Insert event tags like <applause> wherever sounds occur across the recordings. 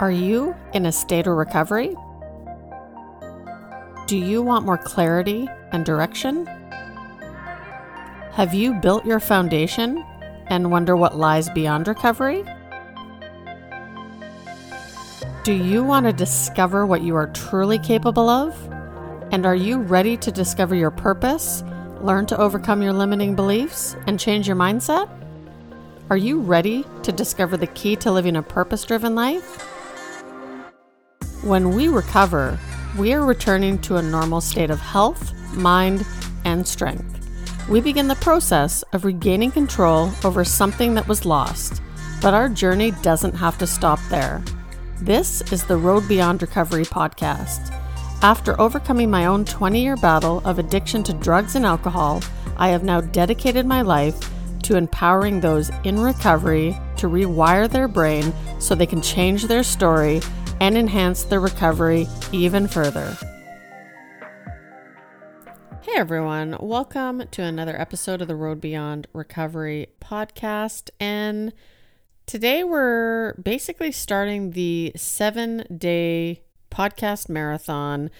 Are you in a state of recovery? Do you want more clarity and direction? Have you built your foundation and wonder what lies beyond recovery? Do you want to discover what you are truly capable of? And are you ready to discover your purpose, learn to overcome your limiting beliefs, and change your mindset? Are you ready to discover the key to living a purpose driven life? When we recover, we are returning to a normal state of health, mind, and strength. We begin the process of regaining control over something that was lost, but our journey doesn't have to stop there. This is the Road Beyond Recovery podcast. After overcoming my own 20 year battle of addiction to drugs and alcohol, I have now dedicated my life to empowering those in recovery to rewire their brain so they can change their story and enhance their recovery even further. Hey everyone, welcome to another episode of the Road Beyond Recovery podcast. And today we're basically starting the seven day podcast marathon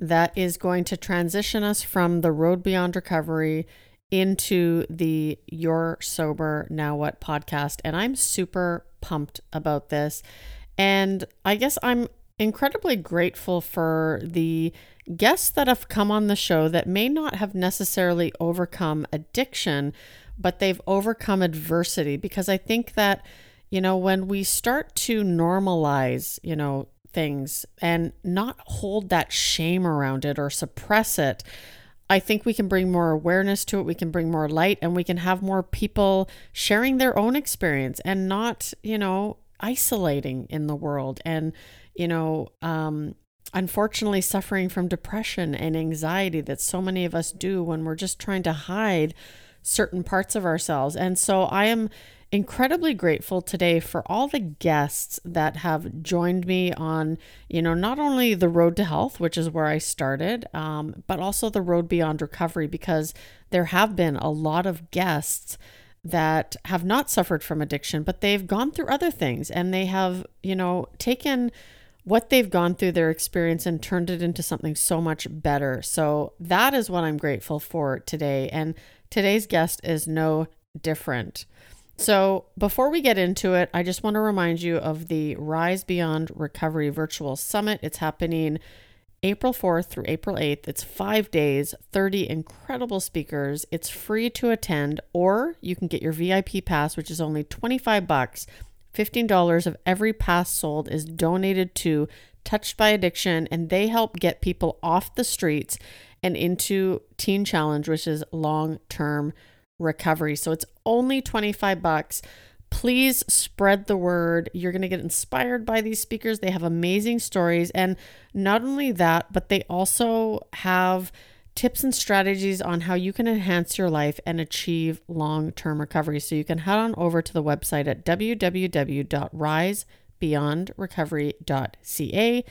that is going to transition us from the Road Beyond Recovery into the You're Sober Now What podcast. And I'm super pumped about this. And I guess I'm incredibly grateful for the guests that have come on the show that may not have necessarily overcome addiction, but they've overcome adversity. Because I think that, you know, when we start to normalize, you know, things and not hold that shame around it or suppress it, I think we can bring more awareness to it. We can bring more light and we can have more people sharing their own experience and not, you know, isolating in the world and, you know, um, unfortunately suffering from depression and anxiety that so many of us do when we're just trying to hide certain parts of ourselves. And so I am incredibly grateful today for all the guests that have joined me on, you know, not only the road to health, which is where I started, um, but also the road beyond recovery, because there have been a lot of guests that have not suffered from addiction, but they've gone through other things and they have, you know, taken what they've gone through their experience and turned it into something so much better. So that is what I'm grateful for today. And today's guest is no different. So, before we get into it, I just want to remind you of the Rise Beyond Recovery Virtual Summit. It's happening April 4th through April 8th. It's five days, 30 incredible speakers. It's free to attend, or you can get your VIP pass, which is only 25 bucks. $15 of every pass sold is donated to Touched by Addiction, and they help get people off the streets and into Teen Challenge, which is long term recovery. So it's only 25 bucks. Please spread the word. You're going to get inspired by these speakers. They have amazing stories. And not only that, but they also have tips and strategies on how you can enhance your life and achieve long term recovery. So you can head on over to the website at www.risebeyondrecovery.ca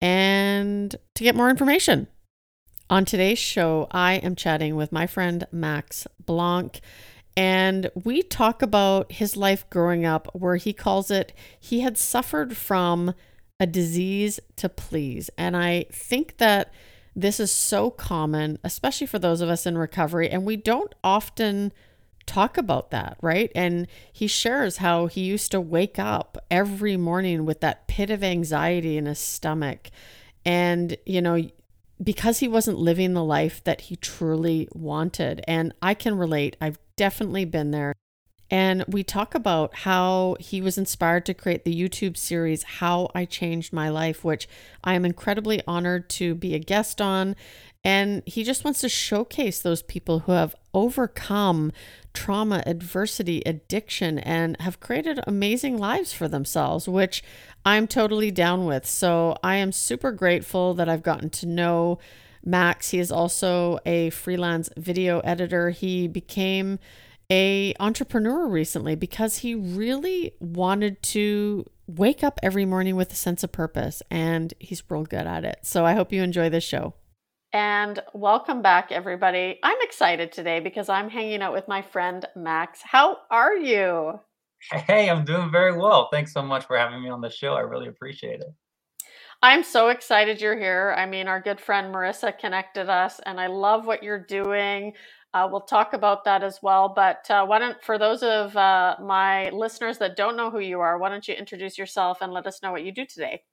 and to get more information. On today's show, I am chatting with my friend Max Blanc. And we talk about his life growing up, where he calls it he had suffered from a disease to please. And I think that this is so common, especially for those of us in recovery, and we don't often talk about that, right? And he shares how he used to wake up every morning with that pit of anxiety in his stomach. And, you know, because he wasn't living the life that he truly wanted. And I can relate. I've definitely been there. And we talk about how he was inspired to create the YouTube series, How I Changed My Life, which I am incredibly honored to be a guest on. And he just wants to showcase those people who have overcome trauma, adversity, addiction, and have created amazing lives for themselves, which I'm totally down with. So I am super grateful that I've gotten to know Max. He is also a freelance video editor. He became a entrepreneur recently because he really wanted to wake up every morning with a sense of purpose and he's real good at it. So I hope you enjoy this show. And welcome back everybody. I'm excited today because I'm hanging out with my friend Max. How are you? Hey, I'm doing very well. Thanks so much for having me on the show. I really appreciate it. I'm so excited you're here. I mean, our good friend Marissa connected us, and I love what you're doing. Uh, we'll talk about that as well. But uh, why don't, for those of uh, my listeners that don't know who you are, why don't you introduce yourself and let us know what you do today?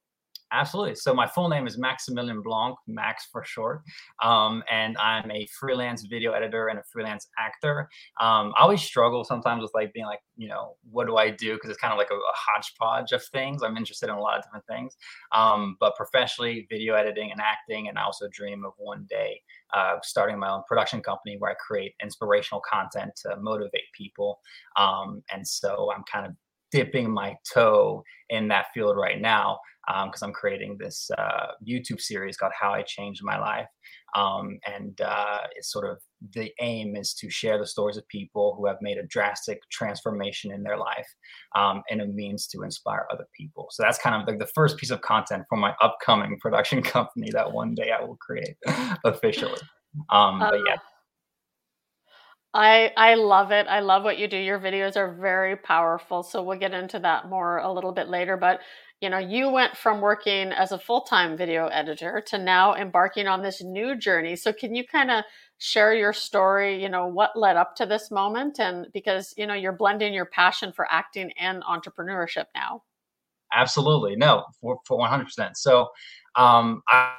Absolutely. So my full name is Maximilien Blanc, Max for short, um, and I'm a freelance video editor and a freelance actor. Um, I always struggle sometimes with like being like, you know, what do I do? Because it's kind of like a, a, hodgepodge of things. I'm interested in a lot of different things, um, but professionally, video editing and acting, and I also dream of one day uh, starting my own production company where I create inspirational content to motivate people. Um, and so I'm kind of dipping my toe in that field right now because um, I'm creating this uh, YouTube series called How I Changed My Life. Um, and uh, it's sort of the aim is to share the stories of people who have made a drastic transformation in their life um, and a means to inspire other people. So that's kind of like the first piece of content for my upcoming <laughs> production company that one day I will create <laughs> officially. Um, but yeah. I I love it. I love what you do. Your videos are very powerful. So we'll get into that more a little bit later, but you know, you went from working as a full-time video editor to now embarking on this new journey. So can you kind of share your story, you know, what led up to this moment and because, you know, you're blending your passion for acting and entrepreneurship now. Absolutely. No, for, for 100%. So, um, I,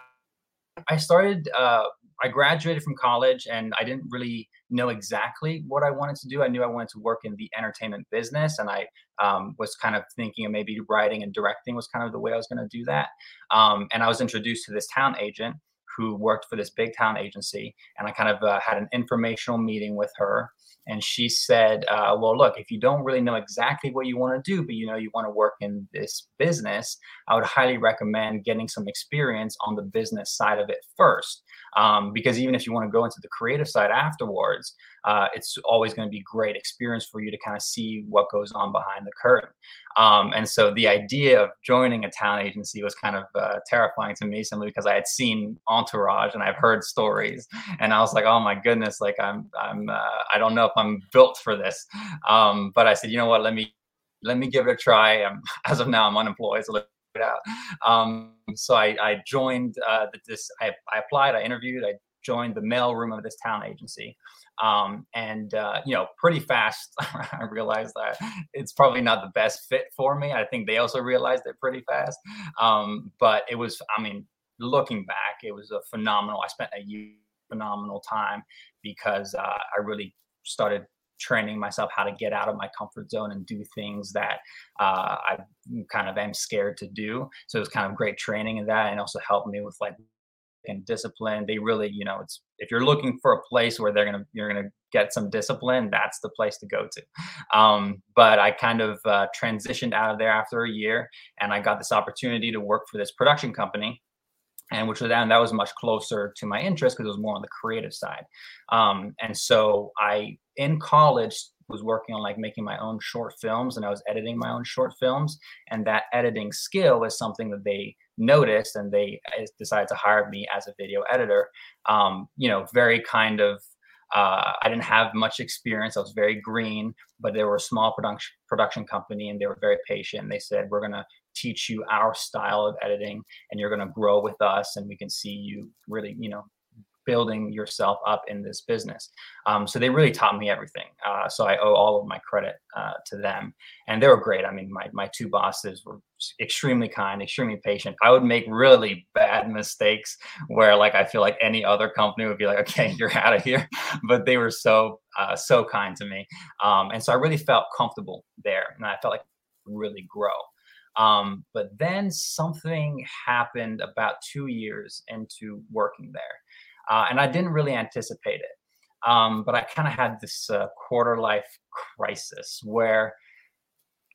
I started, uh, I graduated from college and I didn't really know exactly what I wanted to do. I knew I wanted to work in the entertainment business, and I um, was kind of thinking of maybe writing and directing was kind of the way I was going to do that. Um, and I was introduced to this town agent who worked for this big town agency, and I kind of uh, had an informational meeting with her. And she said, uh, "Well, look, if you don't really know exactly what you want to do, but you know you want to work in this business, I would highly recommend getting some experience on the business side of it first um, because even if you want to go into the creative side afterwards uh, it's always going to be great experience for you to kind of see what goes on behind the curtain um, and so the idea of joining a talent agency was kind of uh, terrifying to me simply because i had seen entourage and i've heard stories and i was like oh my goodness like i'm i'm uh, i don't know if i'm built for this um, but i said you know what let me let me give it a try. Um, <laughs> as of now, I'm unemployed, so it out. Um, so I, I joined uh, this. I, I, applied. I interviewed. I joined the mail room of this town agency, um, and uh, you know, pretty fast, <laughs> I realized that it's probably not the best fit for me. I think they also realized it pretty fast. Um, but it was. I mean, looking back, it was a phenomenal. I spent a year phenomenal time because uh, I really started training myself how to get out of my comfort zone and do things that uh, I kind of am scared to do. So it was kind of great training in that, and also helped me with like and discipline. They really, you know, it's if you're looking for a place where they're gonna you're gonna get some discipline, that's the place to go to. Um, but I kind of uh, transitioned out of there after a year, and I got this opportunity to work for this production company and which was and that was much closer to my interest because it was more on the creative side um, and so i in college was working on like making my own short films and i was editing my own short films and that editing skill is something that they noticed and they eh, decided to hire me as a video editor um, you know very kind of uh, I didn't have much experience. I was very green, but they were a small production production company, and they were very patient. They said, "We're gonna teach you our style of editing and you're going to grow with us and we can see you really you know building yourself up in this business. Um, so they really taught me everything. Uh, so i owe all of my credit uh, to them. And they were great. I mean my, my two bosses were extremely kind extremely patient. I would make really bad mistakes where like i feel like any other company would be like okay <laughs> you're out of here. But they were so uh, so kind to me. Um, and so i really felt comfortable there and i felt like really grow. Um, but then something happened about two years into working there. Uh, and I didn't really anticipate it. Um, but I kind of had this uh, quarter life crisis where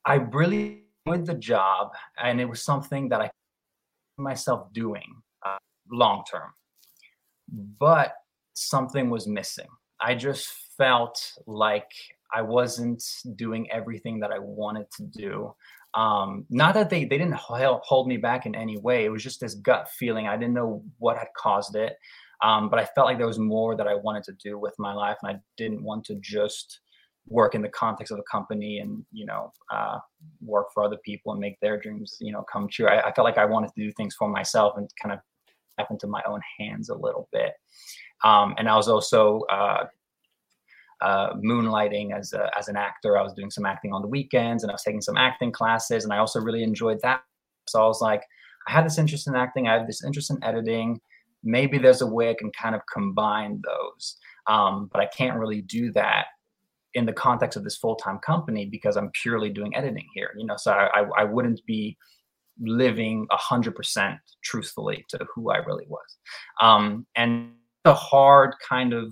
I really enjoyed the job and it was something that I myself doing uh, long term. But something was missing. I just felt like I wasn't doing everything that I wanted to do um not that they they didn't hold me back in any way it was just this gut feeling i didn't know what had caused it um but i felt like there was more that i wanted to do with my life and i didn't want to just work in the context of a company and you know uh, work for other people and make their dreams you know come true. I, I, felt like i wanted to do things for myself and kind of step into my own hands a little bit. Um, and i was also uh, uh, moonlighting as a, as an actor. I was doing some acting on the weekends and i was taking some acting classes and i also really enjoyed that. So i was like i had this interest in acting. I had this interest in editing maybe there's a way i can kind of combine those um, but i can't really do that in the context of this full-time company because I'm purely doing editing here. You know, so I, I wouldn't be living a hundred percent truthfully to who I really was. Um, and a hard kind of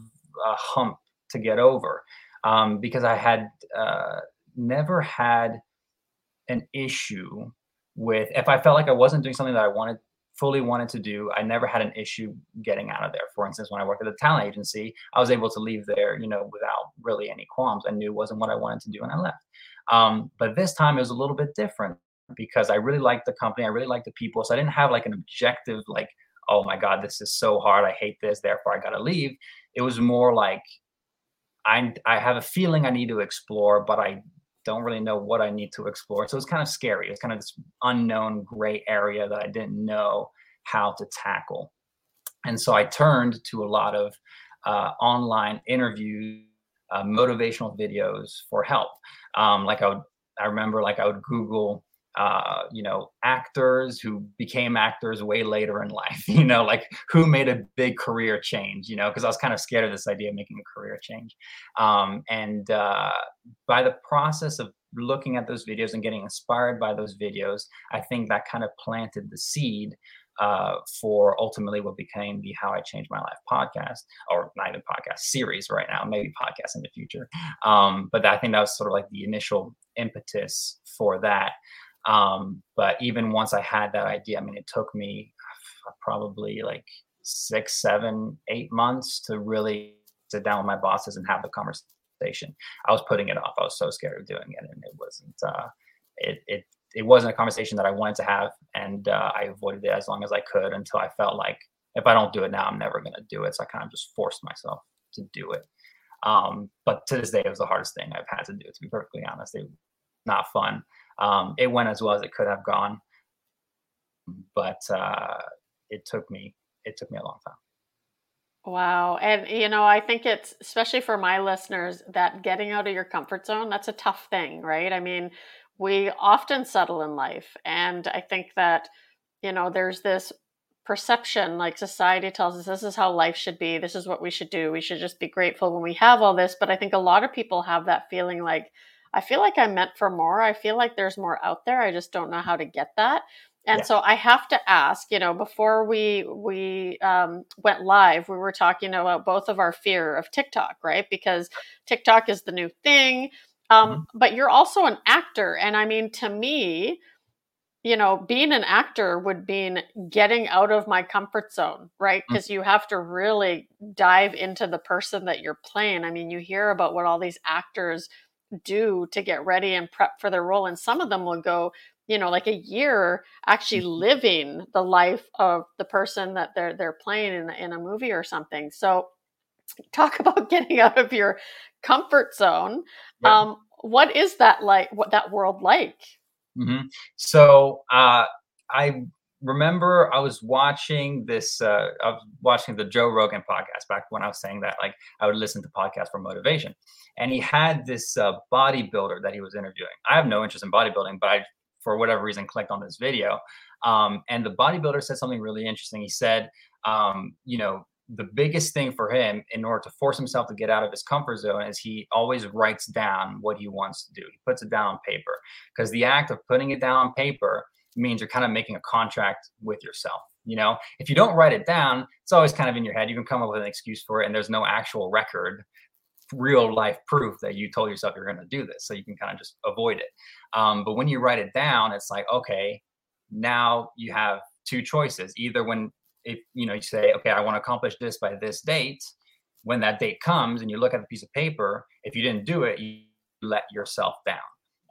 uh, hump to get over um, because I had uh, never had an issue with if I felt like I wasn't doing something that I wanted fully wanted to do. I never had an issue getting out of there. For instance, when I worked at a talent agency, I was able to leave there, you know, without really any qualms. I knew it wasn't what I wanted to do, and I left. Um, but this time it was a little bit different because I really liked the company. I really liked the people. So I didn't have like an objective, like, oh my God, this is so hard. I hate this. Therefore, I got to leave. It was more like, I, I have a feeling I need to explore, but I don't really know what I need to explore. So it's kind of scary. It's kind of this unknown gray area that I didn't know how to tackle. And so I turned to a lot of uh, online interviews, uh, motivational videos for help. Um, like I would, I remember like I would Google uh, you know, actors who became actors way later in <laughs> life, you know, like who made a big career change, you know, because I was kind of scared of this idea of making a career change. Um, and uh, by the process of looking at those videos and getting inspired by those videos, I think that kind of planted the seed uh, for ultimately what became the How I Changed My Life podcast, or not even podcast series right now, maybe podcast in the future. Um, but I think that was sort of like the initial impetus for that. Um, but even once I had that idea, I mean, it took me probably like six, seven, eight months to really sit down with my bosses and have the conversation. I was putting it off. I was so scared of doing it, and it wasn't. Uh, it it it wasn't a conversation that I wanted to have, and uh, I avoided it as long as I could until I felt like if I don't do it now, I'm never going to do it. So I kind of just forced myself to do it. Um, but to this day, it was the hardest thing I've had to do. To be perfectly honest, it not fun. Um, it went as well as it could have gone, but uh, it took me it took me a long time. Wow. And, you know, I think it's, especially for my listeners, that getting out of your comfort zone, that's a tough thing, right? I mean, we often settle in life. And I think that, you know, there's this perception like society tells us this is how life should be. This is what we should do. We should just be grateful when we have all this. But I think a lot of people have that feeling like, I feel like I'm meant for more. I feel like there's more out there. I just don't know how to get that. And yeah. so I have to ask, you know, before we we um, went live, we were talking about both of our fear of TikTok, right? Because TikTok is the new thing. Um, mm-hmm. But you're also an actor, and I mean, to me, you know, being an actor would mean getting out of my comfort zone, right? Because mm-hmm. you have to really dive into the person that you're playing. I mean, you hear about what all these actors do to get ready and prep for their role and some of them will go you know like a year actually mm-hmm. living the life of the person that they're they're playing in, in a movie or something so talk <laughs> about getting out of your comfort zone yeah. um, what is that like what that world like mm-hmm. so uh, i remember I was watching this, uh, I was watching the Joe Rogan podcast back when I was saying that, like, I would listen to podcasts for motivation. And he had this uh, bodybuilder that he was interviewing. I have no interest in bodybuilding, but I, for whatever reason, clicked on this video. Um, and the bodybuilder said something really interesting. He said, um, you know, the biggest thing for him in order to force himself to get out of his comfort zone is he always writes down what he wants to do. He puts it down on paper because the act of putting it down on paper means you're kind of making a contract with yourself. You know, if you don't write it down, it's always kind of in your head. You can come up with an excuse for it, and there's no actual record, real life proof that you told yourself you're going to do this. So you can kind of just avoid it. Um, but when you write it down, it's like, okay, now you have two choices. Either when if you know you say, okay, I want to accomplish this by this date. When that date comes, and you look at the piece of paper, if you didn't do it, you let yourself down,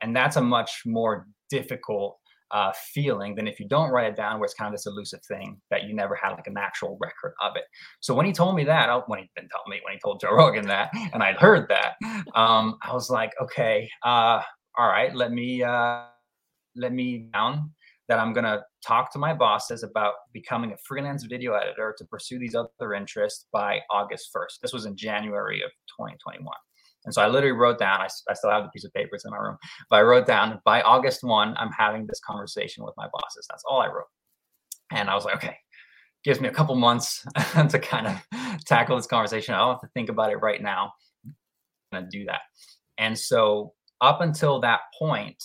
and that's a much more difficult uh, feeling than if you don't write it down, where it's kind of this elusive thing that you never had like an actual record of it. So when he told me that, I, when he didn't tell me, when he told Joe Rogan that, <laughs> and I'd heard that, um, I was like, okay, uh, all right, let me uh, let me down that I'm gonna talk to my bosses about becoming a freelance video editor to pursue these other interests by August 1st. This was in January of 2021. And so I literally wrote down, I, I still have the piece of papers in my room, but I wrote down by August 1, I'm having this conversation with my bosses. That's all I wrote. And I was like, okay, gives me a couple months <laughs> to kind of tackle this conversation. I don't have to think about it right now. I'm going to do that. And so up until that point,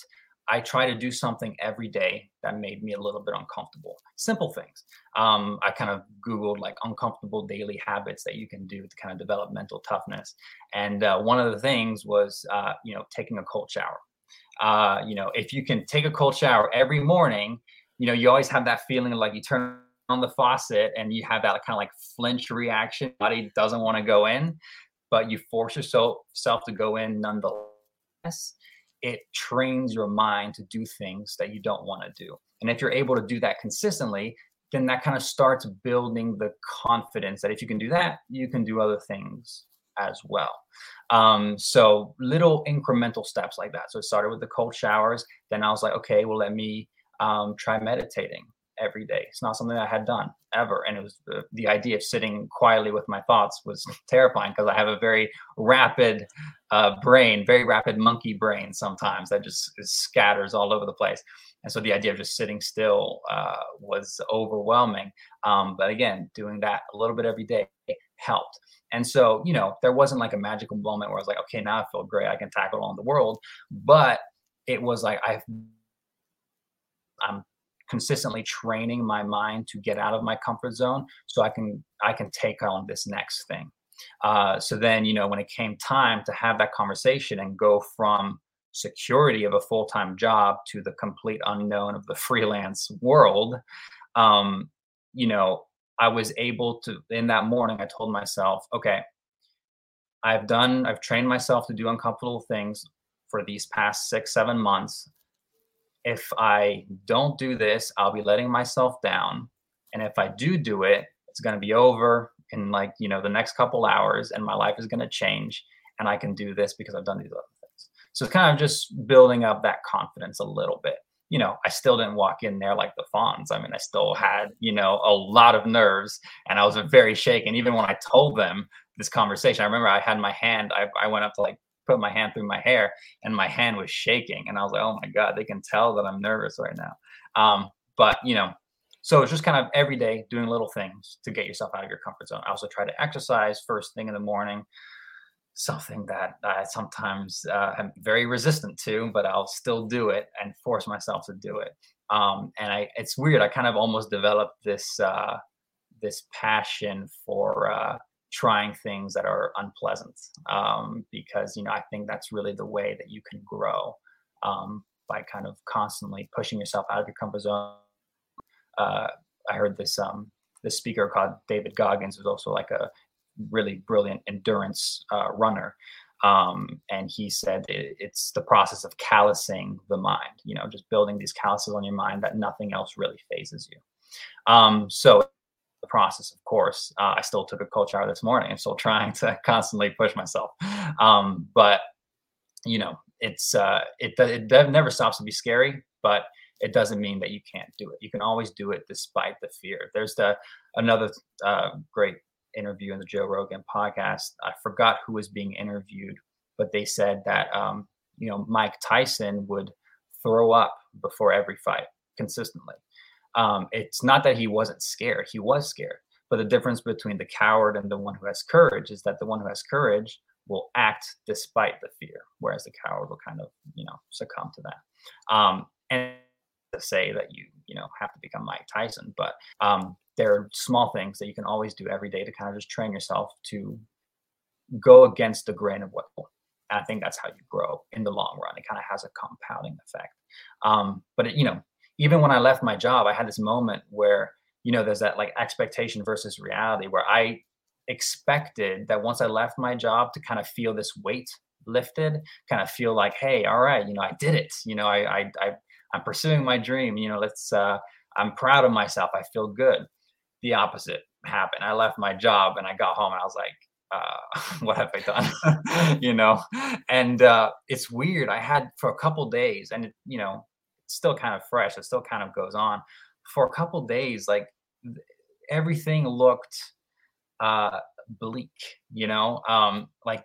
I try to do something every day that made me a little bit uncomfortable. Simple things. Um, I kind of Googled like uncomfortable daily habits that you can do to kind of develop mental toughness. And uh, one of the things was, uh, you know, taking a cold shower. Uh, you know, if you can take a cold shower every morning, you know, you always have that feeling like you turn on the faucet and you have that kind of like flinch reaction. Body doesn't want to go in, but you force yourself to go in nonetheless it trains your mind to do things that you don't want to do. And if you're able to do that consistently, then that kind of starts building the confidence that if you can do that, you can do other things as well. Um, so little incremental steps like that. So it started with the cold showers. Then I was like, okay, well, let me um, try meditating every day. It's not something I had done ever. And it was the, the idea of sitting quietly with my thoughts was <laughs> terrifying because I have a very rapid uh, brain, very rapid monkey brain sometimes that just scatters all over the place. And so the idea of just sitting still uh, was overwhelming. Um, but again, doing that a little bit every day helped. And so, you know, there wasn't like a magical moment where I was like, okay, now I feel great. I can tackle on the world. But it was like I I'm consistently training my mind to get out of my comfort zone so i can i can take on this next thing. Uh, so then you know when it came time to have that conversation and go from security of a full-time job to the complete unknown of the <laughs> freelance world um, you know i was able to in that morning i told myself okay i've done i've trained myself to do uncomfortable things for these past six seven months if I don't do this, I'll be letting myself down. And if I do do it, it's going to be over in like, you know, the next couple hours and my life is going to change and I can do this because I've done these other things. So it's kind of just building up that confidence a little bit. You know, I still didn't walk in there like the Fonz. I mean, I still had, you know, a lot of nerves and I was very shaken. Even when I told them this conversation, I remember I had my hand, I, I went up to like put my hand through my hair and my hand was shaking and i was like oh my god they can tell that i'm nervous right now. Um, but you know so it's just kind of every day doing little things to get yourself out of your comfort zone. I also try to exercise first thing in the morning something that i sometimes uh, am very resistant to but i'll still do it and force myself to do it. Um, and i it's weird i kind of almost developed this uh, this passion for uh, trying things that are unpleasant um, because you know i think that's really the way that you can grow um, by kind of constantly pushing yourself out of your comfort zone. Uh, i heard this um, this speaker called david goggins who's also like a really brilliant endurance uh, runner um, and he said it, it's the process of callousing the mind you know just building these calluses on your mind that nothing else really fazes you. Um, so the process, of course. Uh, I still took a cold shower this morning. I'm still trying to <laughs> constantly push myself. Um, but you know, it's uh, it it never stops to be scary, but it doesn't mean that you can't do it. You can always do it despite the fear. There's the another uh, great interview in the Joe Rogan podcast. I forgot who was being interviewed, but they said that um, you know Mike Tyson would throw up before every fight consistently um, it's not that he wasn't scared he was scared but the difference between the coward and the one who has courage is that the one who has courage will act despite the fear whereas the coward will kind of you know succumb to that um, and to say that you you know have to become mike tyson but um, there are small things that you can always do every day to kind of just train yourself to go against the grain of what I think that's how you grow in the long run. It kind of has a compounding effect. Um, but it, you know, even when I left my job, I had this moment where, you know, there's that like expectation versus reality where I expected that once I left my job to kind of feel this weight lifted, kind of feel like, hey, all right, you know, I did it. You know, I I I, I'm pursuing my dream. You know, let's. Uh, I'm proud of myself. I feel good. The opposite happened. I left my job and I got home and I was like, uh, <laughs> what have I done? <laughs> you know, and uh, it's weird. I had for a couple days, and it, you know, still kind of fresh. It still kind of goes on for a couple days. Like everything looked uh, bleak. You know, um, like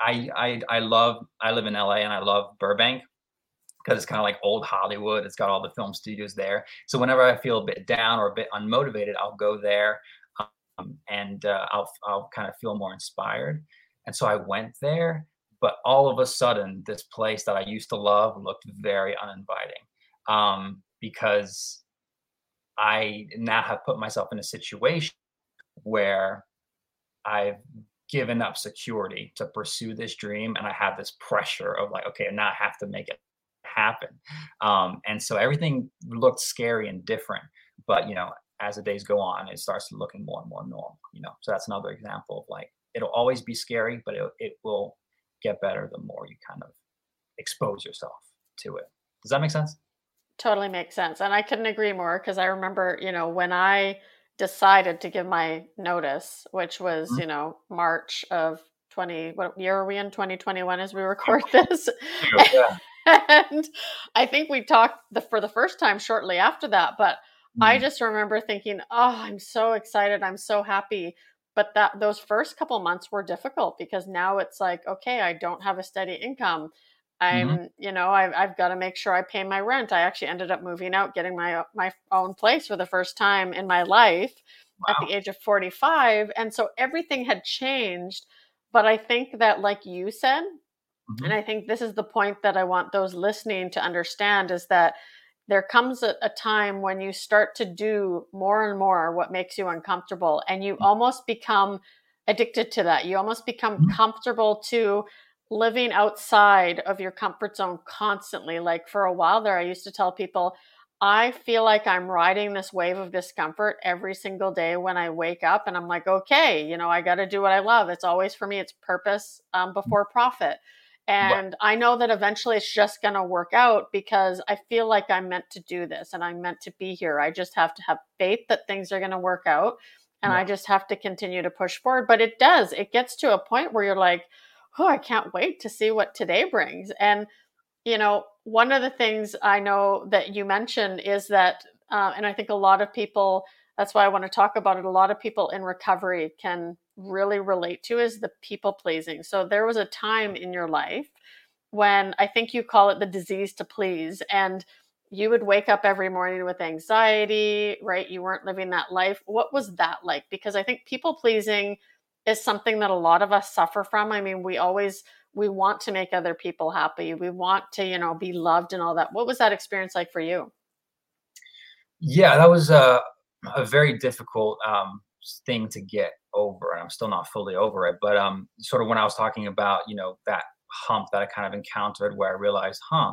I I I love I live in LA and I love Burbank because it's kind of like old Hollywood. It's got all the film studios there. So whenever I feel a bit down or a bit unmotivated, I'll go there um, and uh, I'll I'll kind of feel more inspired. And so I went there, but all of a sudden, this place that I used to love looked very uninviting um, because I now have put myself in a situation where I've given up security to pursue this dream, and I have this pressure of like, okay, now I have to make it happen. Um, and so everything looked scary and different. But you know, as the days go on, it starts looking more and more normal. You know, so that's another example of like it'll always be scary, but it it will get better the more you kind of expose yourself to it. Does that make sense? Totally makes sense, and I couldn't agree more because I remember, you know, when I decided to give my notice, which was, mm-hmm. you know, March of 20 what year are we in 2021 as we <laughs> record this yeah. <laughs> and i think we talked the, for the first time shortly after that but I mm-hmm. just remember thinking, "Oh, I'm so excited. I'm so happy." But that those first couple months were difficult because now it's like, okay, I don't have a steady income. I'm, mm-hmm. you know, I've, I've got to make sure I pay my rent. I actually ended up moving out, getting my my own place for the first time in my life wow. at the age of 45, and so everything had changed. But I think that, like you said, mm-hmm. and I think this is the point that I want those listening to understand is that there comes a, a, time when you start to do more and more what makes you uncomfortable and you mm. almost become addicted to that you almost become mm-hmm. comfortable to living outside of your comfort zone constantly like for a while there i used to tell people i feel like i'm riding this wave of discomfort every single day when i wake up and i'm like okay you know i got to do what i love it's always for me it's purpose um, mm. before profit and I know that eventually it's just going to work out because I feel like I'm meant to do this and I'm meant to be here. I just have to have faith that things are going to work out and. I just have to continue to push forward. But it does, it gets to a point where you're like, oh, I can't wait to see what today brings. And, you know, one of the things I know that you mentioned is that, uh, and I think a lot of people, that's why I want to talk about it. A lot of people in recovery can really relate to is the people pleasing. So there was a time in your life when I think you call it the disease to please and you would wake up every morning with anxiety, right? You weren't living that life. What was that like? Because I think people pleasing is something that a lot of us suffer from. I mean, we always we want to make other people happy. We want to, you know, be loved and all that. What was that experience like for you? Yeah, that was a, a very difficult um, thing to get over and i'm still not fully over it but um sort of when i was talking about you know that hump that i kind of encountered where i realized huh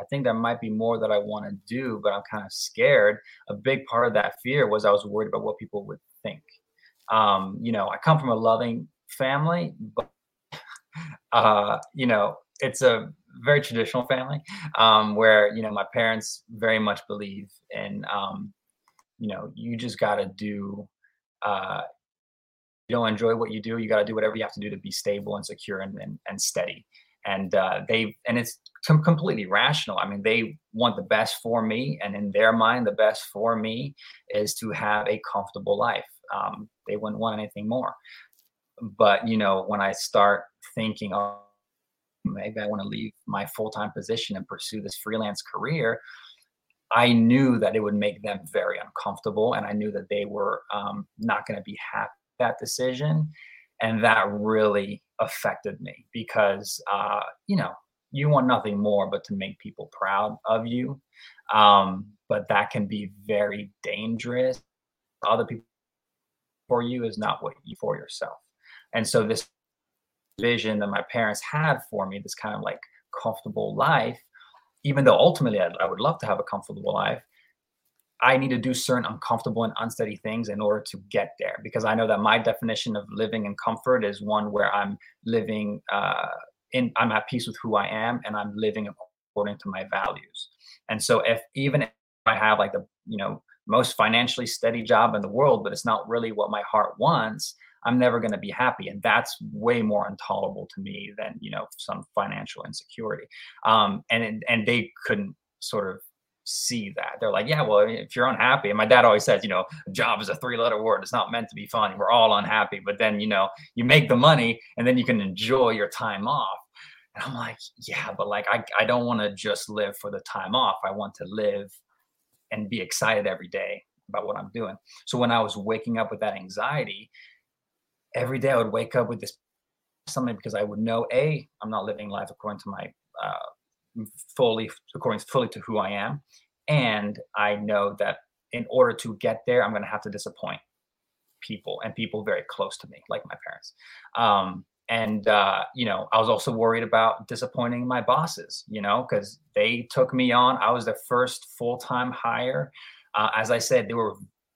i think there might be more that i want to do but i'm kind of scared a big part of that fear was i was worried about what people would think um you know i come from a loving family but <laughs> uh you know it's a very traditional family um where you know my parents very much believe in um you know you just got to do uh, you don't enjoy what you do, you got to do whatever you have to do to be stable and secure and and, and steady. And uh, they and it's completely rational. I mean, they want the best for me, and in their mind, the best for me is to have a comfortable life. Um, they wouldn't want anything more. But you know, when I start thinking, oh, maybe I want to leave my full time position and pursue this freelance career, I knew that it would make them very uncomfortable, and I knew that they were um, not going to be happy that decision, and that really affected me because uh, you know you want nothing more but to make people proud of you, um, but that can be very dangerous. Other people for you is not what you for yourself, and so this vision that my parents had for me, this kind of like comfortable life even though ultimately I'd, I would love to have a comfortable life, I need to do certain uncomfortable and unsteady things in order to get there because I know that my definition of living in comfort is one where I'm living uh, in I'm at peace with who I am and I'm living according to my values. And so if even if I have like the, you know, most financially steady job in the world, but it's not really what my heart wants, I'm never going to be happy. And that's way more intolerable to me than, you know, some financial insecurity. Um, and, and they couldn't sort of see that. They're like, yeah, well, if you're unhappy, and my dad always says, you know, job is a three letter word. It's not meant to be fun. We're all unhappy. But then, you know, you make the money and then you can enjoy your time off. And I'm like, yeah, but like, I, I don't want to just live for the time off. I want to live and be excited every day about what I'm doing. So when I was waking up with that anxiety, every day I would wake up with this something because I would know a I'm not living life according to my uh, fully according fully to who I am, and I know that in order to get there, I'm going to have to disappoint people and people very close to me, like my parents. Um, and uh, you know, I was also worried about disappointing my bosses, you know, because they took me on. I was their first full time hire. Uh, as I said, they were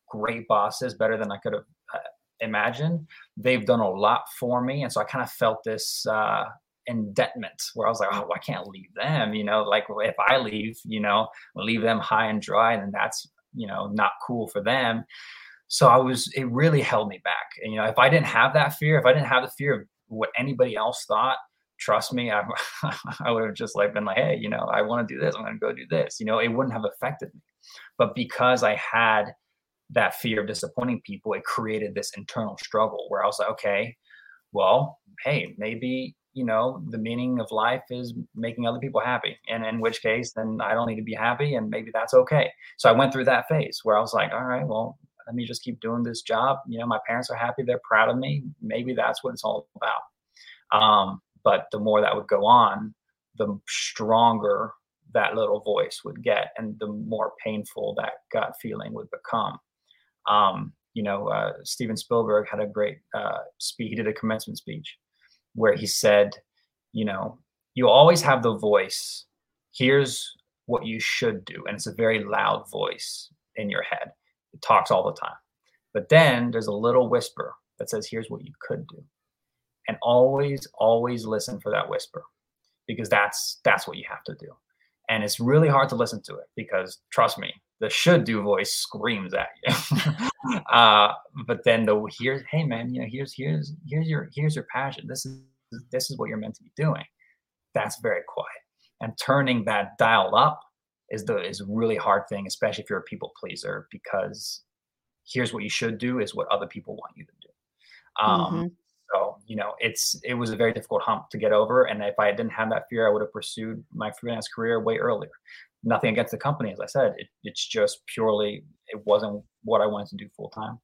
great bosses, better than I could have uh, imagined. They've done a lot for me, and so I kind of felt this uh, indebtment where I was like, oh, I can't leave them. You know, like if I leave, you know, leave them high and dry, and that's you know not cool for them. So I was, it really held me back. And, you know, if I didn't have that fear, if I didn't have the fear of what anybody else thought, trust me, I, <laughs> I would have just like been like, hey, you know, I want to do this. I'm going to go do this. You know, it wouldn't have affected me. But because I had that fear of disappointing people, it created this internal struggle where I was like, okay, well, hey, maybe you know the meaning of life is making other people happy and in which case then i don't need to be happy and maybe that's okay so i went through that phase where i was like all right well let me just keep doing this job. You know my parents are happy they're proud of me. Maybe that's what it's all about. Um, but the more that would go on the stronger that little voice would get and the more painful that gut feeling would become. Um, you know uh, steven spielberg had a great uh, speech he did a commencement speech where he said you know you always have the voice. Here's what you should do. And it's a very loud voice in your head it talks all the time. But then there's a little whisper that says here's what you could do. And always always listen for that whisper because that's that's what you have to do. And it's really hard to listen to it because trust me the should do voice screams at you. <laughs> Uh, but then the here hey man you know here's here's here's your here's your passion. This is this is what you're meant to be doing. That's very quiet. And turning that dial up is the is a really hard thing especially if you're a people pleaser because here's what you should do is what other people want you to do um, mm-hmm. So, you know, it's it was a very difficult hump to get over. And if I didn't have that fear, I would have pursued my freelance career way earlier. Nothing against the company, as I said. It, it's just purely it wasn't what I wanted to do full time.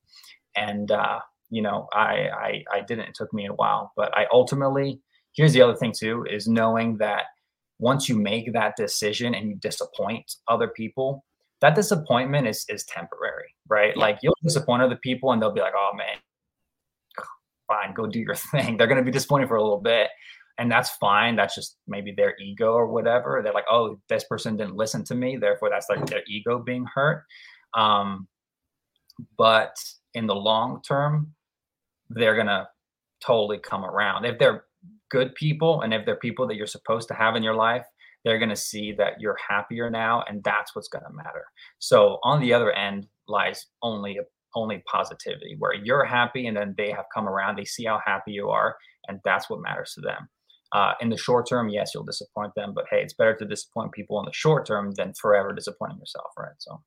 And uh, you know, I, I I didn't. It took me a while, but I ultimately. Here's the other thing too: is knowing that once you make that decision and you disappoint other people, that disappointment is is temporary, right? Yeah. Like you'll disappoint other people and they'll be like, "Oh man, fine, go do your <laughs> thing. They're going to be disappointed for a little bit. And that's fine. That's just maybe their ego or whatever. They're like, oh, this person didn't listen to me. Therefore, that's like their ego being hurt. Um, but in the long term, they're going to totally come around. If they're good people and if they're people that you're supposed to have in your life, they're going to see that you're happier now. And that's what's going to matter. So on the other end lies only only positivity where you're happy and then they have come around they see how happy you are and that's what matters to them uh, in the short term yes you'll disappoint them but hey it's better to disappoint people in the short term than forever disappointing yourself right so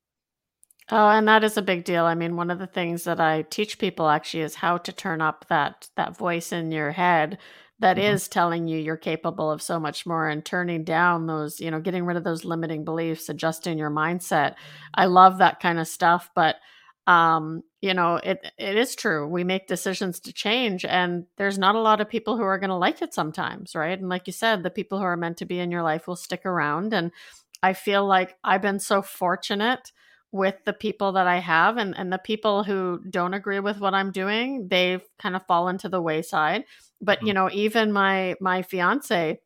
Oh, and that is a big deal. I mean, one of the things that I teach people actually is how to turn up that that voice in your head that mm-hmm. is telling you you're capable of so much more and turning down those, you know, getting rid of those limiting beliefs, adjusting your mindset. I love that kind of stuff, but um you know it it is true we make decisions to change and there's not a lot of people who are going to like it sometimes right and like you said the people who are meant to be in your life will stick around and i feel like i've been so fortunate with the people that i have and and the people who don't agree with what i'm doing they've kind of fallen to the wayside but mm-hmm. you know even my my fiance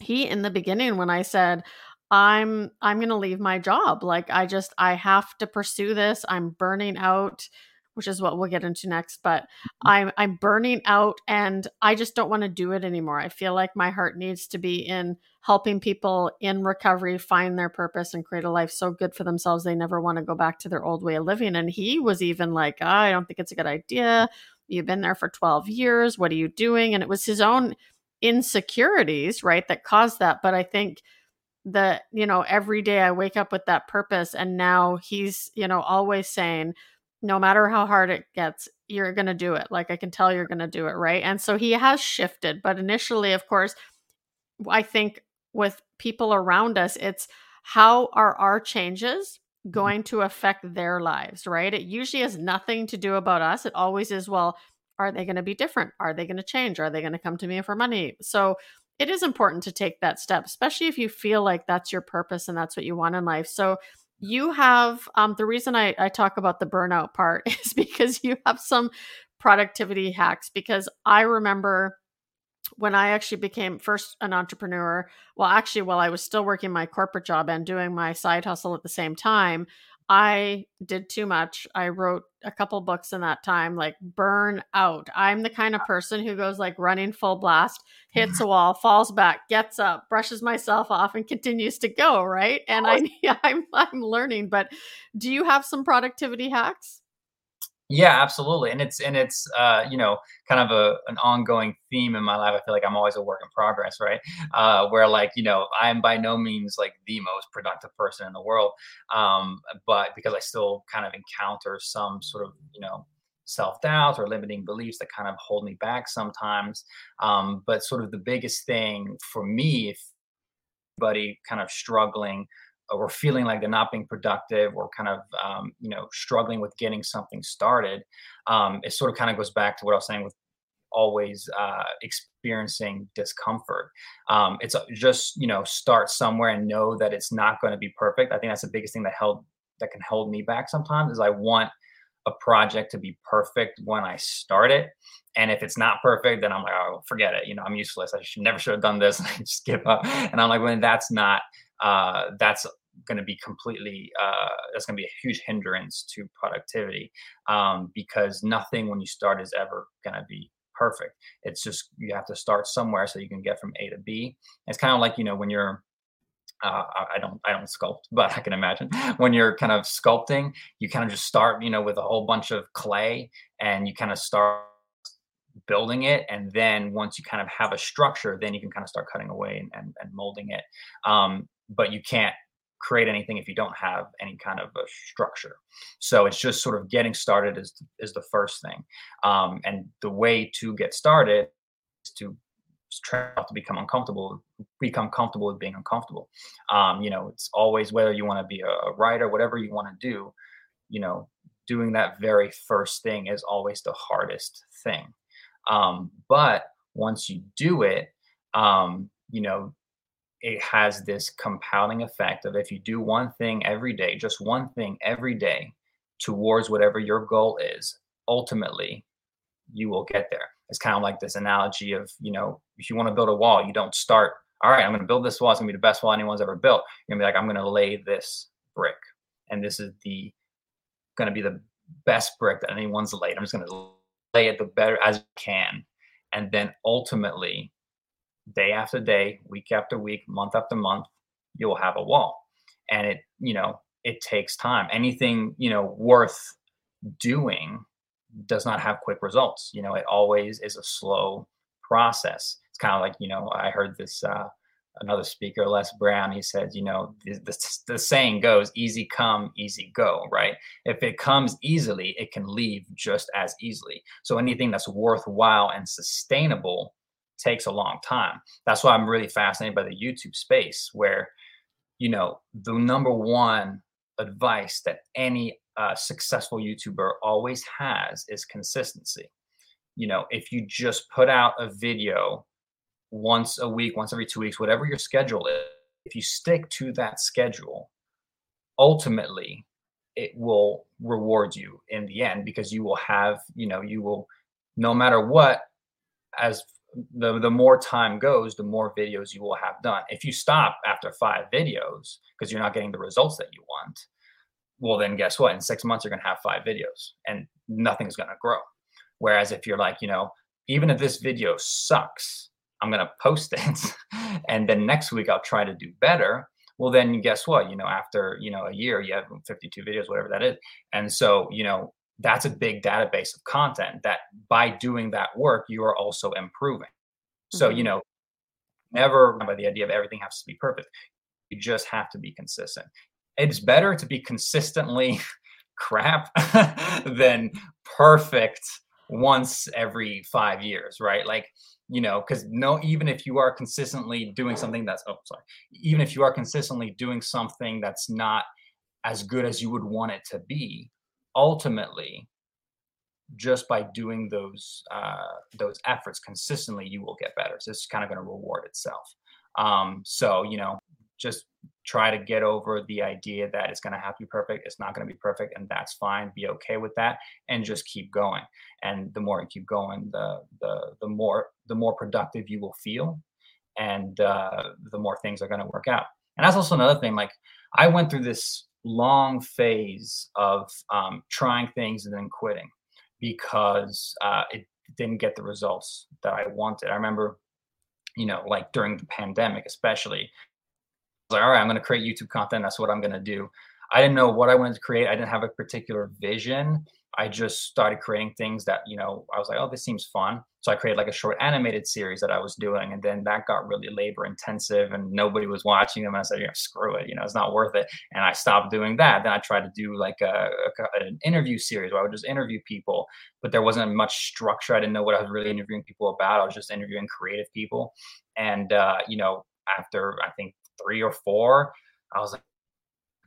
he in the beginning when i said I'm I'm going to leave my job. Like I just I have to pursue this. I'm burning out which is what we'll get into next. But I'm I'm burning out, and I just don't want to do it anymore. I feel like my heart needs to be in helping people in recovery find their purpose and create a life so good for themselves they never want to go back to their old way of living. And he was even like, oh, I don't think it's a good idea. You've been there for 12 years. What are you doing? And it was his own insecurities, right, that caused that. But I think that, you know, every day I wake up with that purpose. And now he's, you know, always saying, no matter how hard it gets, you're going to do it. Like I can tell you're going to do it. Right. And so he has shifted. But initially, of course, I think with people around us, it's how are our changes. Going to affect their lives, right? It usually has nothing to do about us. It always is, well, are they going to be different? Are they going to change? Are they going to come to me for money? So it is important to take that step, especially if you feel like that's your purpose and that's what you want in life. So you have um, the reason I, I talk about the burnout part <laughs> is because you have some productivity hacks because I remember when I actually became first an entrepreneur, well, actually, while I was still working my corporate job and doing my side hustle at the same time, I did too much. I wrote a couple books in that time, like burn out. I'm the kind of person who goes like running full blast, hits a wall, falls back, gets up, brushes myself off, and continues to go. Right. And I, <laughs> I'm, I'm learning. But do you have some productivity hacks? Yeah, absolutely. And it's and it's uh, you know, kind of a an ongoing theme in my life. I feel like I'm always a work in progress, right? Uh, where like, you know, I am by no means like the most productive person in the world. Um, but because I still kind of encounter some sort of, you know, self-doubt or limiting beliefs that kind of hold me back sometimes. Um, but sort of the biggest thing for me, if anybody kind of struggling or feeling like they're not being productive or kind of um, you know struggling with getting something started um, it sort of kind of goes back to what i was saying with always uh, experiencing discomfort um, it's just you know start somewhere and know that it's not going to be perfect i think that's the biggest thing that held that can hold me back sometimes is i want a project to be perfect when I start it. And if it's not perfect, then I'm like, oh, forget it. You know, I'm useless. I should never should have done this. <laughs> I just give up. And I'm like, when that's not uh, that's going to be completely uh, that's going to be a huge hindrance to productivity um, because nothing when you start is ever going to be perfect. It's just you have to start somewhere so you can get from a to b. It's kind of like you know when you're uh, I don't I don't sculpt, <laughs> but I can imagine. When you're kind of sculpting, you kind of just start, you know, with a whole bunch of clay, and you kind of start building it and then once you kind of have a structure then you can kind of start cutting away and, and, and molding it. Um, but you can't create anything if you don't have any kind of a structure. So it's just sort of getting started is is the first thing, um, and the way to get started is to try to become uncomfortable, become comfortable with being uncomfortable. Um, you know, it's always whether you want to be a writer, whatever you want to do. You know, doing that very first thing is always the hardest thing. Um, but once you do it, um, you know, it has this compounding effect of if you do one thing every day, just one thing every day towards whatever your goal is, ultimately you will get there. It's kind of like this analogy of, you know, if you want to build a wall, you don't start, all right, I'm going to build this wall. It's going to be the best wall anyone's ever built. You're going to be like, I'm going to lay this brick. And this is the going to be the best brick that anyone's laid. I'm just going to lay it the better as I can. And then ultimately day after day, week after week, month after month, you'll have a wall. And it, you know, it takes time. Anything, you know, worth doing does not have quick results. You know, it always is a slow process. It's kind of like, you know, I heard this uh another speaker, Les Brown, he said, you know, the, the, the, saying goes, easy come, easy go, right? If it comes easily, it can leave just as easily. So anything that's worthwhile and sustainable takes a long time. That's why I'm really fascinated by the YouTube space, where you know the number one advice that any uh, successful YouTuber always has is consistency. You know, if you just put out a video once a week, once every two weeks, whatever your schedule is, if you stick to that schedule, ultimately it will reward you in the end because you will have, you know, you will, no matter what, as the the more time goes, the more videos you will have done. If you stop after five videos because you're not getting the results that you want, well then guess what? In six months you're going to have five videos and nothing's going to grow. Whereas if you're like you know even if this video sucks i'm going to post it <laughs> and then next week i'll try to do better well then guess what? You know after you know a year you have 52 videos whatever that is. And so you know that's a big database of content that by doing that work you are also improving. So mm-hmm. you know never by the idea of everything has to be perfect. You just have to be consistent. It's better to be consistently <laughs> crap <laughs> than perfect once every five years right? Like you know because no even if you are consistently doing something that's oh sorry even if you are consistently doing something that's not as good as you would want it to be ultimately just by doing those uh, those efforts consistently you will get better. So it's kind of going to reward itself. Um, so you know just try to get over the idea that it's going to have to be perfect it's not going to be perfect and that's fine be okay with that and just keep going. And the more you keep going the the the more the more productive you will feel and uh, the more things are going to work out. And that's also another thing like i went through this long phase of um, trying things and then quitting because uh, it didn't get the results that i wanted i remember you know like during the pandemic especially like, all right, I'm going to create YouTube content. That's what I'm going to do. I didn't know what I wanted to create. I didn't have a particular vision. I just started creating things that, you know, I was like, oh, this seems fun. So I created like a short animated series that I was doing. And then that got really labor intensive and nobody was watching them. And I said, yeah, screw it. You know, it's not worth it. And I stopped doing that. Then I tried to do like a, a, an interview series where I would just interview people, but there wasn't much structure. I didn't know what I was really interviewing people about. I was just interviewing creative people. And, uh, you know, after I think three or four, I was like,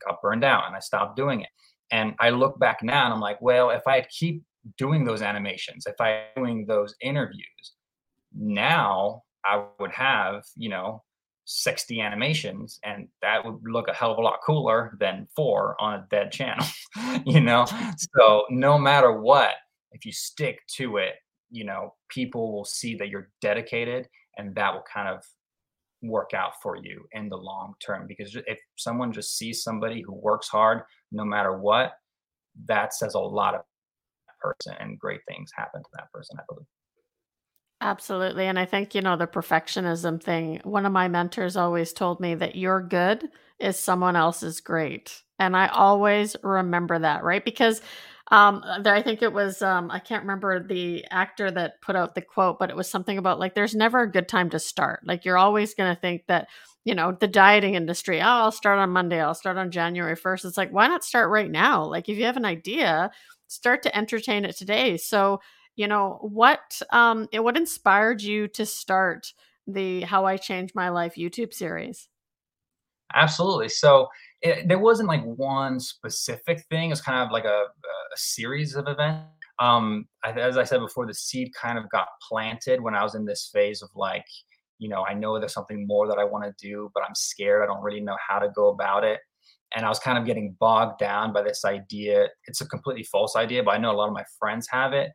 got burned out and I stopped doing it. And I look back now and I'm like, well, if I keep doing those animations, if I doing those interviews, now I would have, you know, 60 animations and that would look a hell of a lot cooler than four on a dead channel, <laughs> you know? So no matter what, if you stick to it, you know, people will see that you're dedicated and that will kind of work out for you in the long term because if someone just sees somebody who works hard no matter what that says a lot of person and great things happen to that person i believe. Absolutely and i think you know the perfectionism thing one of my mentors always told me that you're good is someone else's great and i always remember that right? Because um, there, I think it was um, I can't remember the actor that put out the quote, but it was something about like there's never a good time to start. Like you're always going to think that you know the dieting industry. Oh, I'll start on Monday. I'll start on January first. It's like why not start right now? Like if you have an idea, start to entertain it today. So you know what um, it what inspired you to start the How I Changed My Life YouTube series? Absolutely. So it, there wasn't like one specific thing. It's kind of like a, a series of events. Um, as I said before, the seed kind of got planted when I was in this phase of like, you know, I know there's something more that I want to do, but I'm scared. I don't really know how to go about it. And I was kind of getting bogged down by this idea. It's a completely false idea, but I know a lot of my friends have it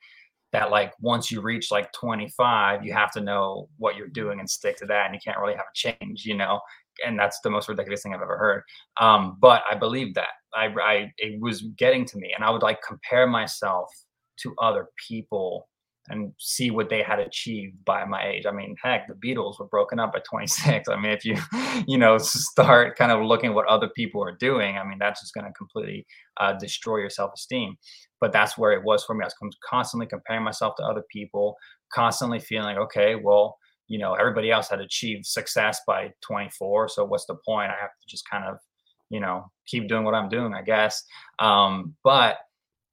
that like once you reach like 25 you have to know what you're doing and stick to that and you can't really have a change you know and that's the most ridiculous thing I've ever heard. Um, but I believe that I, I, it was getting to me, and I would like compare myself to other people and see what they had achieved by my age. I mean, heck, the Beatles were broken up at 26. I mean, if you, <laughs> you know, start kind of looking at what other people are doing, I mean, that's just going to completely uh, destroy your self-esteem. But that's where it was for me. I was constantly comparing myself to other people, constantly feeling, okay, well, you know everybody else had achieved success by 24 so what's the point? I have to just kind of you know keep doing what i'm doing i guess. Um, but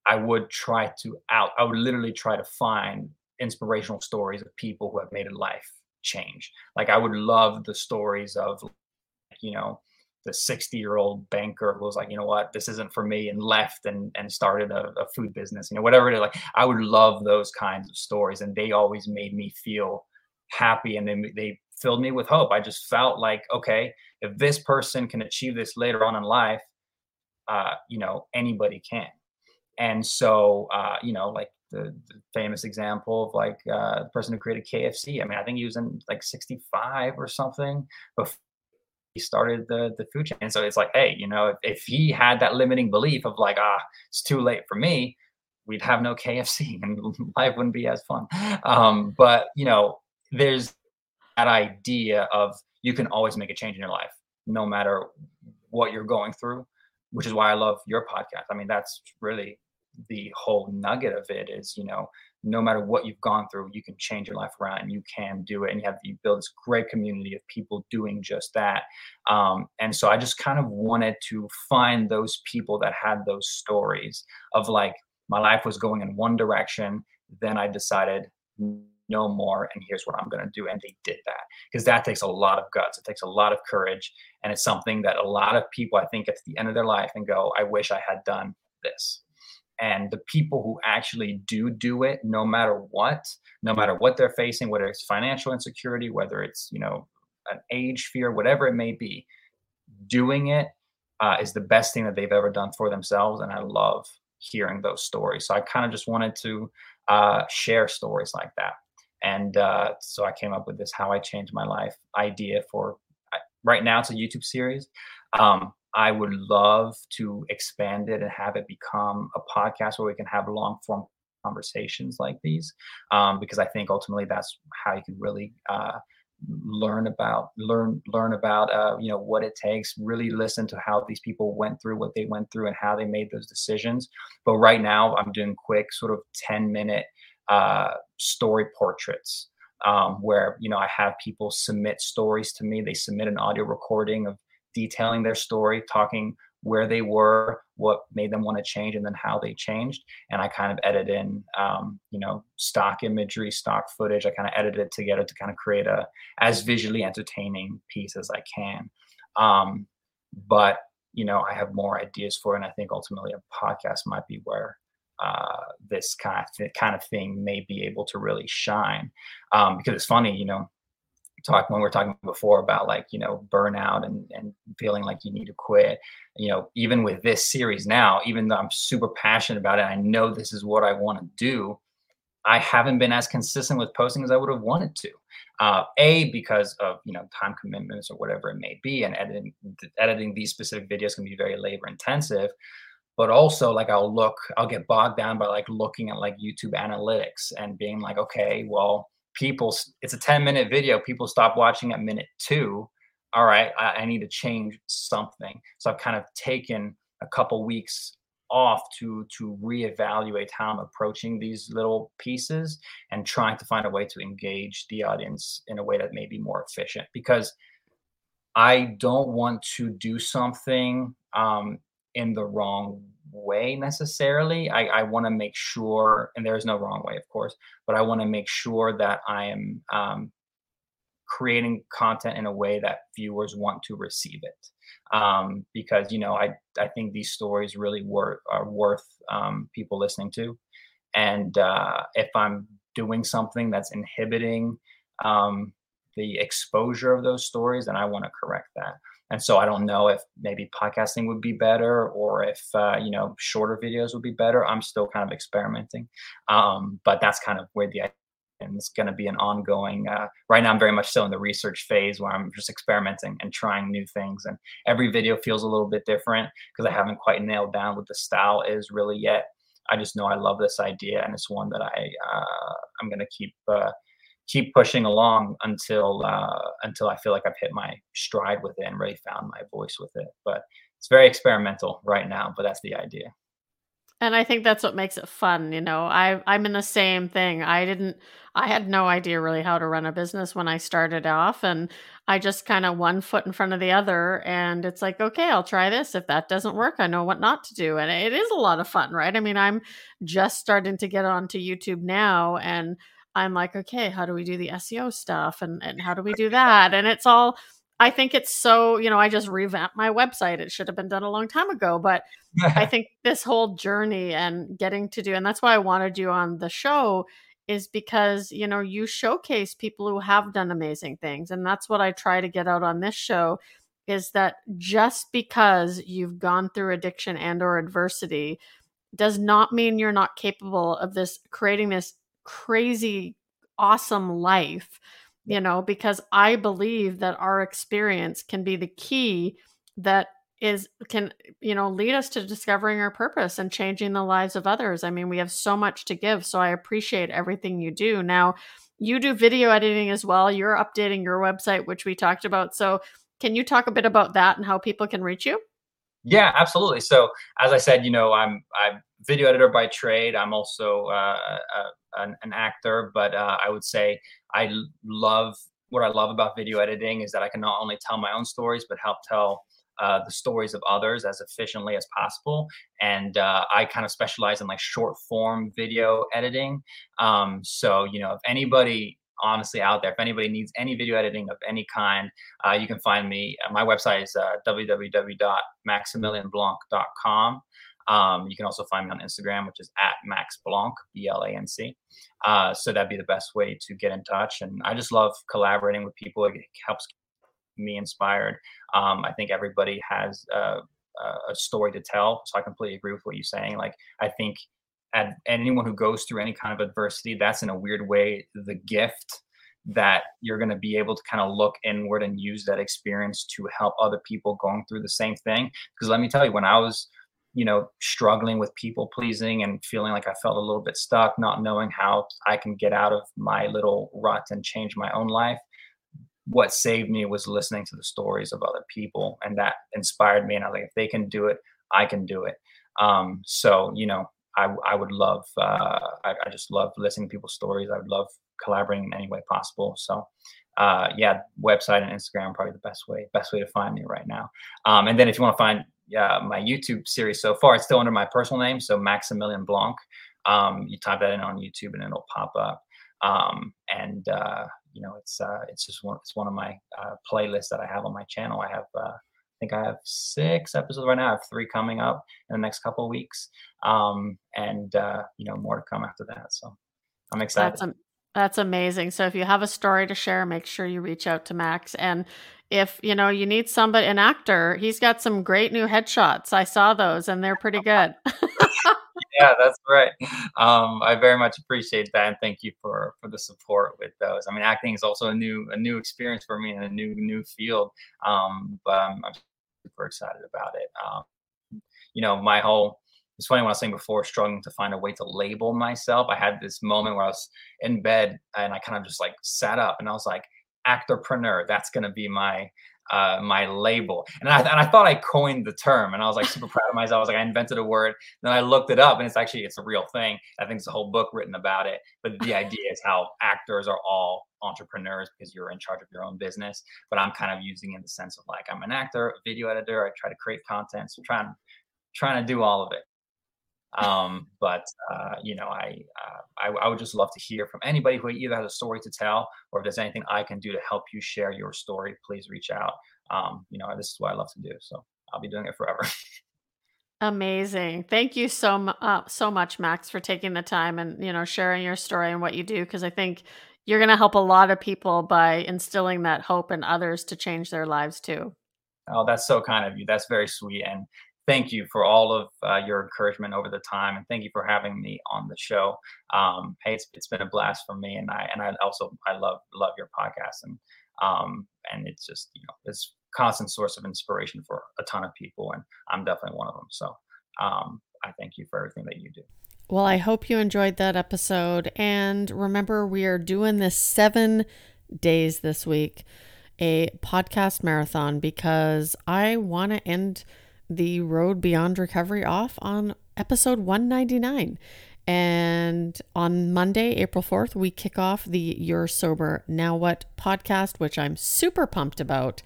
i would try to out i would literally try to find inspirational stories of people who have made a life change. Like i would love the stories of you know the 60 year old banker who was like you know what? This isn't for me and left and and started a, a food business you know whatever it is like i would love those kinds of stories and they always made me feel happy and they, they filled me with hope. I just felt like, okay, if this person can achieve this later on in life, uh, you know, anybody can. And so, uh, you know, like the, the, famous example of like uh, the person who created KFC. I mean, I think he was in like 65 or something before he started the the food chain. So it's like, hey, you know, if, if he had that limiting belief of like, ah, it's too late for me, we'd have no KFC <laughs> and life wouldn't be as fun. Um, but you know, there's that idea of you can always make a change in your life, no matter what you're going through, which is why I love your podcast. I mean, that's really the whole nugget of it is, you know, no matter what you've gone through, you can change your life around and you can do it. And you have you build this great community of people doing just that. Um, and so I just kind of wanted to find those people that had those stories of like my life was going in one direction. Then I decided no more and here's what i'm going to do and they did that because that takes a lot of guts it takes a lot of courage and it's something that a lot of people i think at the end of their life and go i wish i had done this and the people who actually do do it no matter what no matter what they're facing whether it's financial insecurity whether it's you know an age fear whatever it may be doing it uh, is the best thing that they've ever done for themselves and i love hearing those stories so i kind of just wanted to uh, share stories like that and uh, so i came up with this how i changed my life idea for right now it's a youtube series um, I would love to expand it and have it become a podcast where we can have long form conversations like these, um, because I think ultimately that's how you can really uh, learn about learn learn about uh, you know what it takes. Really listen to how these people went through what they went through and how they made those decisions. But right now, I'm doing quick, sort of ten minute uh, story portraits. Um, where you know I have people submit stories to me. They submit an audio recording of detailing their story, talking where they were, what made them want to change, and then how they changed. And I kind of edit in, um, you know, stock imagery, stock footage. I kind of edit it together to kind of create a as visually entertaining piece as I can. Um, but you know, I have more ideas for it, and I think ultimately a podcast might be where uh, this kind of th- kind of thing may be able to really shine. Um, because it's funny, you know, talk when we are talking before about like you know burnout and and feeling like you need to quit you know even with this series now even though i'm super passionate about it i know this is what i want to do i haven't been as consistent with posting as i would have wanted to uh, a because of you know time commitments or whatever it may be and editing editing these specific videos can be very labor intensive but also like i'll look i'll get bogged down by like looking at like youtube analytics and being like okay well people it's a 10 minute video people stop watching at minute two. All right I, I, need to change something. So i've kind of taken a couple weeks off to to reevaluate how i'm approaching these little pieces and trying to find a way to engage the audience in a way that may be more efficient because i don't want to do something um, in the wrong way necessarily. I, I want to make sure, and there is no wrong way, of course, but I want to make sure that I am um, creating content in a way that viewers want to receive it. Um, because you know, I I think these stories really worth are worth um, people listening to, and uh, if I'm doing something that's inhibiting um, the exposure of those stories, then I want to correct that and so I don't know if maybe podcasting would be better or if uh, you know shorter videos would be better. I'm still kind of experimenting, um, but that's kind of where the and it's going to be an ongoing. Uh, right now, I'm very much still in the research phase where I'm just experimenting and trying new things, and every video feels a little bit different because I haven't quite nailed down what the style is really yet. I just know I love this idea, and it's one that I uh, I'm going to keep uh, keep pushing along until uh, until I feel like I've hit my stride with it and really found my voice with it. But it's very experimental right now, but that's the idea. And I think that's what makes it fun, you know. I I'm in the same thing. I didn't I had no idea really how to run a business when I started off and I just kind of one foot in front of the other and it's like, okay, I'll try this. If that doesn't work, I know what not to do. And it is a lot of fun, right? I mean, I'm just starting to get onto YouTube now and I'm like, okay, how do we do the SEO stuff and, and how do we do that? And it's all, I think it's so, you know, I just revamped my website. It should have been done a long time ago. But I <laughs> think this whole journey and getting to do, and that's why I wanted you on the show is because, you know, you showcase people who have done amazing things. And that's what I try to get out on this show is that just because you've gone through addiction and or adversity does not mean you're not capable of this creating this crazy awesome life you know, because I believe that our experience can be the key that is can you know lead us to discovering our purpose and changing the lives of others. I mean, we have so much to give, so I appreciate everything you do. Now, you do video editing as well. You're updating your website, which we talked about. So, can you talk a bit about that and how people can reach you? Yeah, absolutely. So, as I said, you know, I'm I'm video editor by trade. I'm also uh, a, an, an, actor, but uh, I would say I love what I love about video editing is that I can not only tell my own stories, but help tell uh, the stories of others as efficiently as possible. And uh, I kind of specialize in like short form video editing. Um, so, you know, if anybody honestly out there, if anybody needs any video editing of any kind, uh, you can find me. My website is uh, www.maximilienblanc.com. Um, you can also find me on Instagram, which is at Max Blanc, B L A N C. Uh, so that'd be the best way to get in touch. And I just love collaborating with people. It helps me inspired. Um, I think everybody has a, a story to tell. So I completely agree with what you're saying. Like, I think at anyone who goes through any kind of adversity, that's in a weird way the gift that you're going to be able to kind of look inward and use that experience to help other people going through the same thing. Because let me tell you, when I was you know, struggling with people pleasing and feeling like I felt a little bit stuck, not knowing how I can get out of my little rut and change my own life. What saved me was listening to the stories of other people, and that inspired me. And I was like, if they can do it, I can do it. Um, so, you know, I, I would love, uh, I, I just love listening to people's stories. I would love collaborating in any way possible. So, uh, yeah, website and Instagram probably the best way, best way to find me right now. Um, and then if you want to find uh, my YouTube series so far. It's still under my personal name, so Maximilien Blanc. Um, you type that in on YouTube and it'll pop up. Um, and uh, you know, it's uh, it's just one it's one of my uh, playlists that I have on my channel. I have uh, I think I have six episodes right now. I have three coming up in the next couple weeks, um, and uh, you know, more to come after that. So I'm excited. That's, that's amazing. So if you have a story to share, make sure you reach out to Max. And if you know you need somebody, an actor, he's got some great new headshots. I saw those, and they're pretty good. yeah, that's right. Um, I very much appreciate that, and thank you for for the support with those. I mean, acting is also a new a new experience for me and a new new field. Um, but I'm, I'm super excited about it. Um, you know, my whole it's funny when I was saying before, struggling to find a way to label myself. I had this moment where I was in bed and I kind of just like sat up and I was like, actorpreneur. That's going to be my uh, my label. And I, and I thought I coined the term and I was like super proud of myself. I was like, I invented a word. Then I looked it up and it's actually, it's a real thing. I think it's a whole book written about it. But the idea is how actors are all entrepreneurs because you're in charge of your own business. But I'm kind of using it in the sense of like, I'm an actor, video editor. I try to create content. So I'm trying, trying to do all of it. Um, but uh, you know, I, uh, I, I would just love to hear from anybody who either has a story to tell or if there's anything I can do to help you share your story. Please reach out. Um, you know, this is what I love to do, so I'll be doing it forever. <laughs> Amazing. Thank you so uh, so much, Max, for taking the time and you know sharing your story and what you do because I think you're going to help a lot of people by instilling that hope in others to change their lives too. Oh, that's so kind of you. That's very sweet. And thank you for all of uh, your encouragement over the time, and thank you for having me on the show. Um, hey, it's, it's been a blast for me, and I and I also I love love your podcast, and um, and it's just you know it's constant source of inspiration for a ton of people, and I'm definitely one of them. So um, I thank you for everything that you do. Well, I hope you enjoyed that episode, and remember we are doing this seven days this week, a podcast marathon because I want to end the road beyond recovery off on episode 199. And on Monday, April 4th, we kick off the You're Sober Now What podcast, which I'm super pumped about.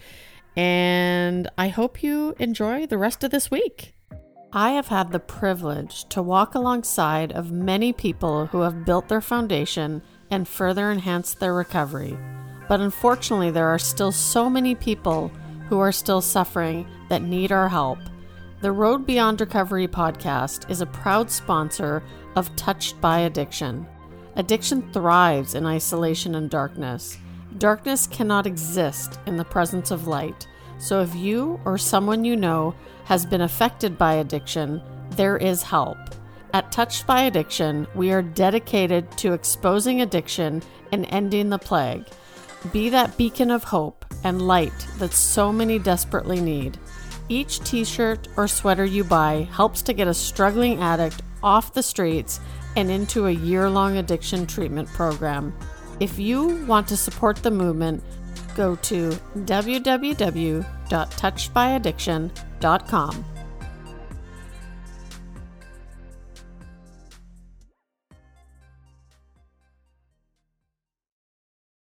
And I hope you enjoy the rest of this week. I have had the privilege to walk alongside of many people who have built their foundation and further enhanced their recovery. But unfortunately, there are still so many people who are still suffering that need our help. The Road Beyond Recovery podcast is a proud sponsor of Touched by Addiction. Addiction thrives in isolation and darkness. Darkness cannot exist in the presence of light. So if you or someone you know has been affected by addiction, there is help. At Touched by Addiction, we are dedicated to exposing addiction and ending the plague. Be that beacon of hope and light that so many desperately need. Each t shirt or sweater you buy helps to get a struggling addict off the streets and into a year long addiction treatment program. If you want to support the movement, go to www.touchedbyaddiction.com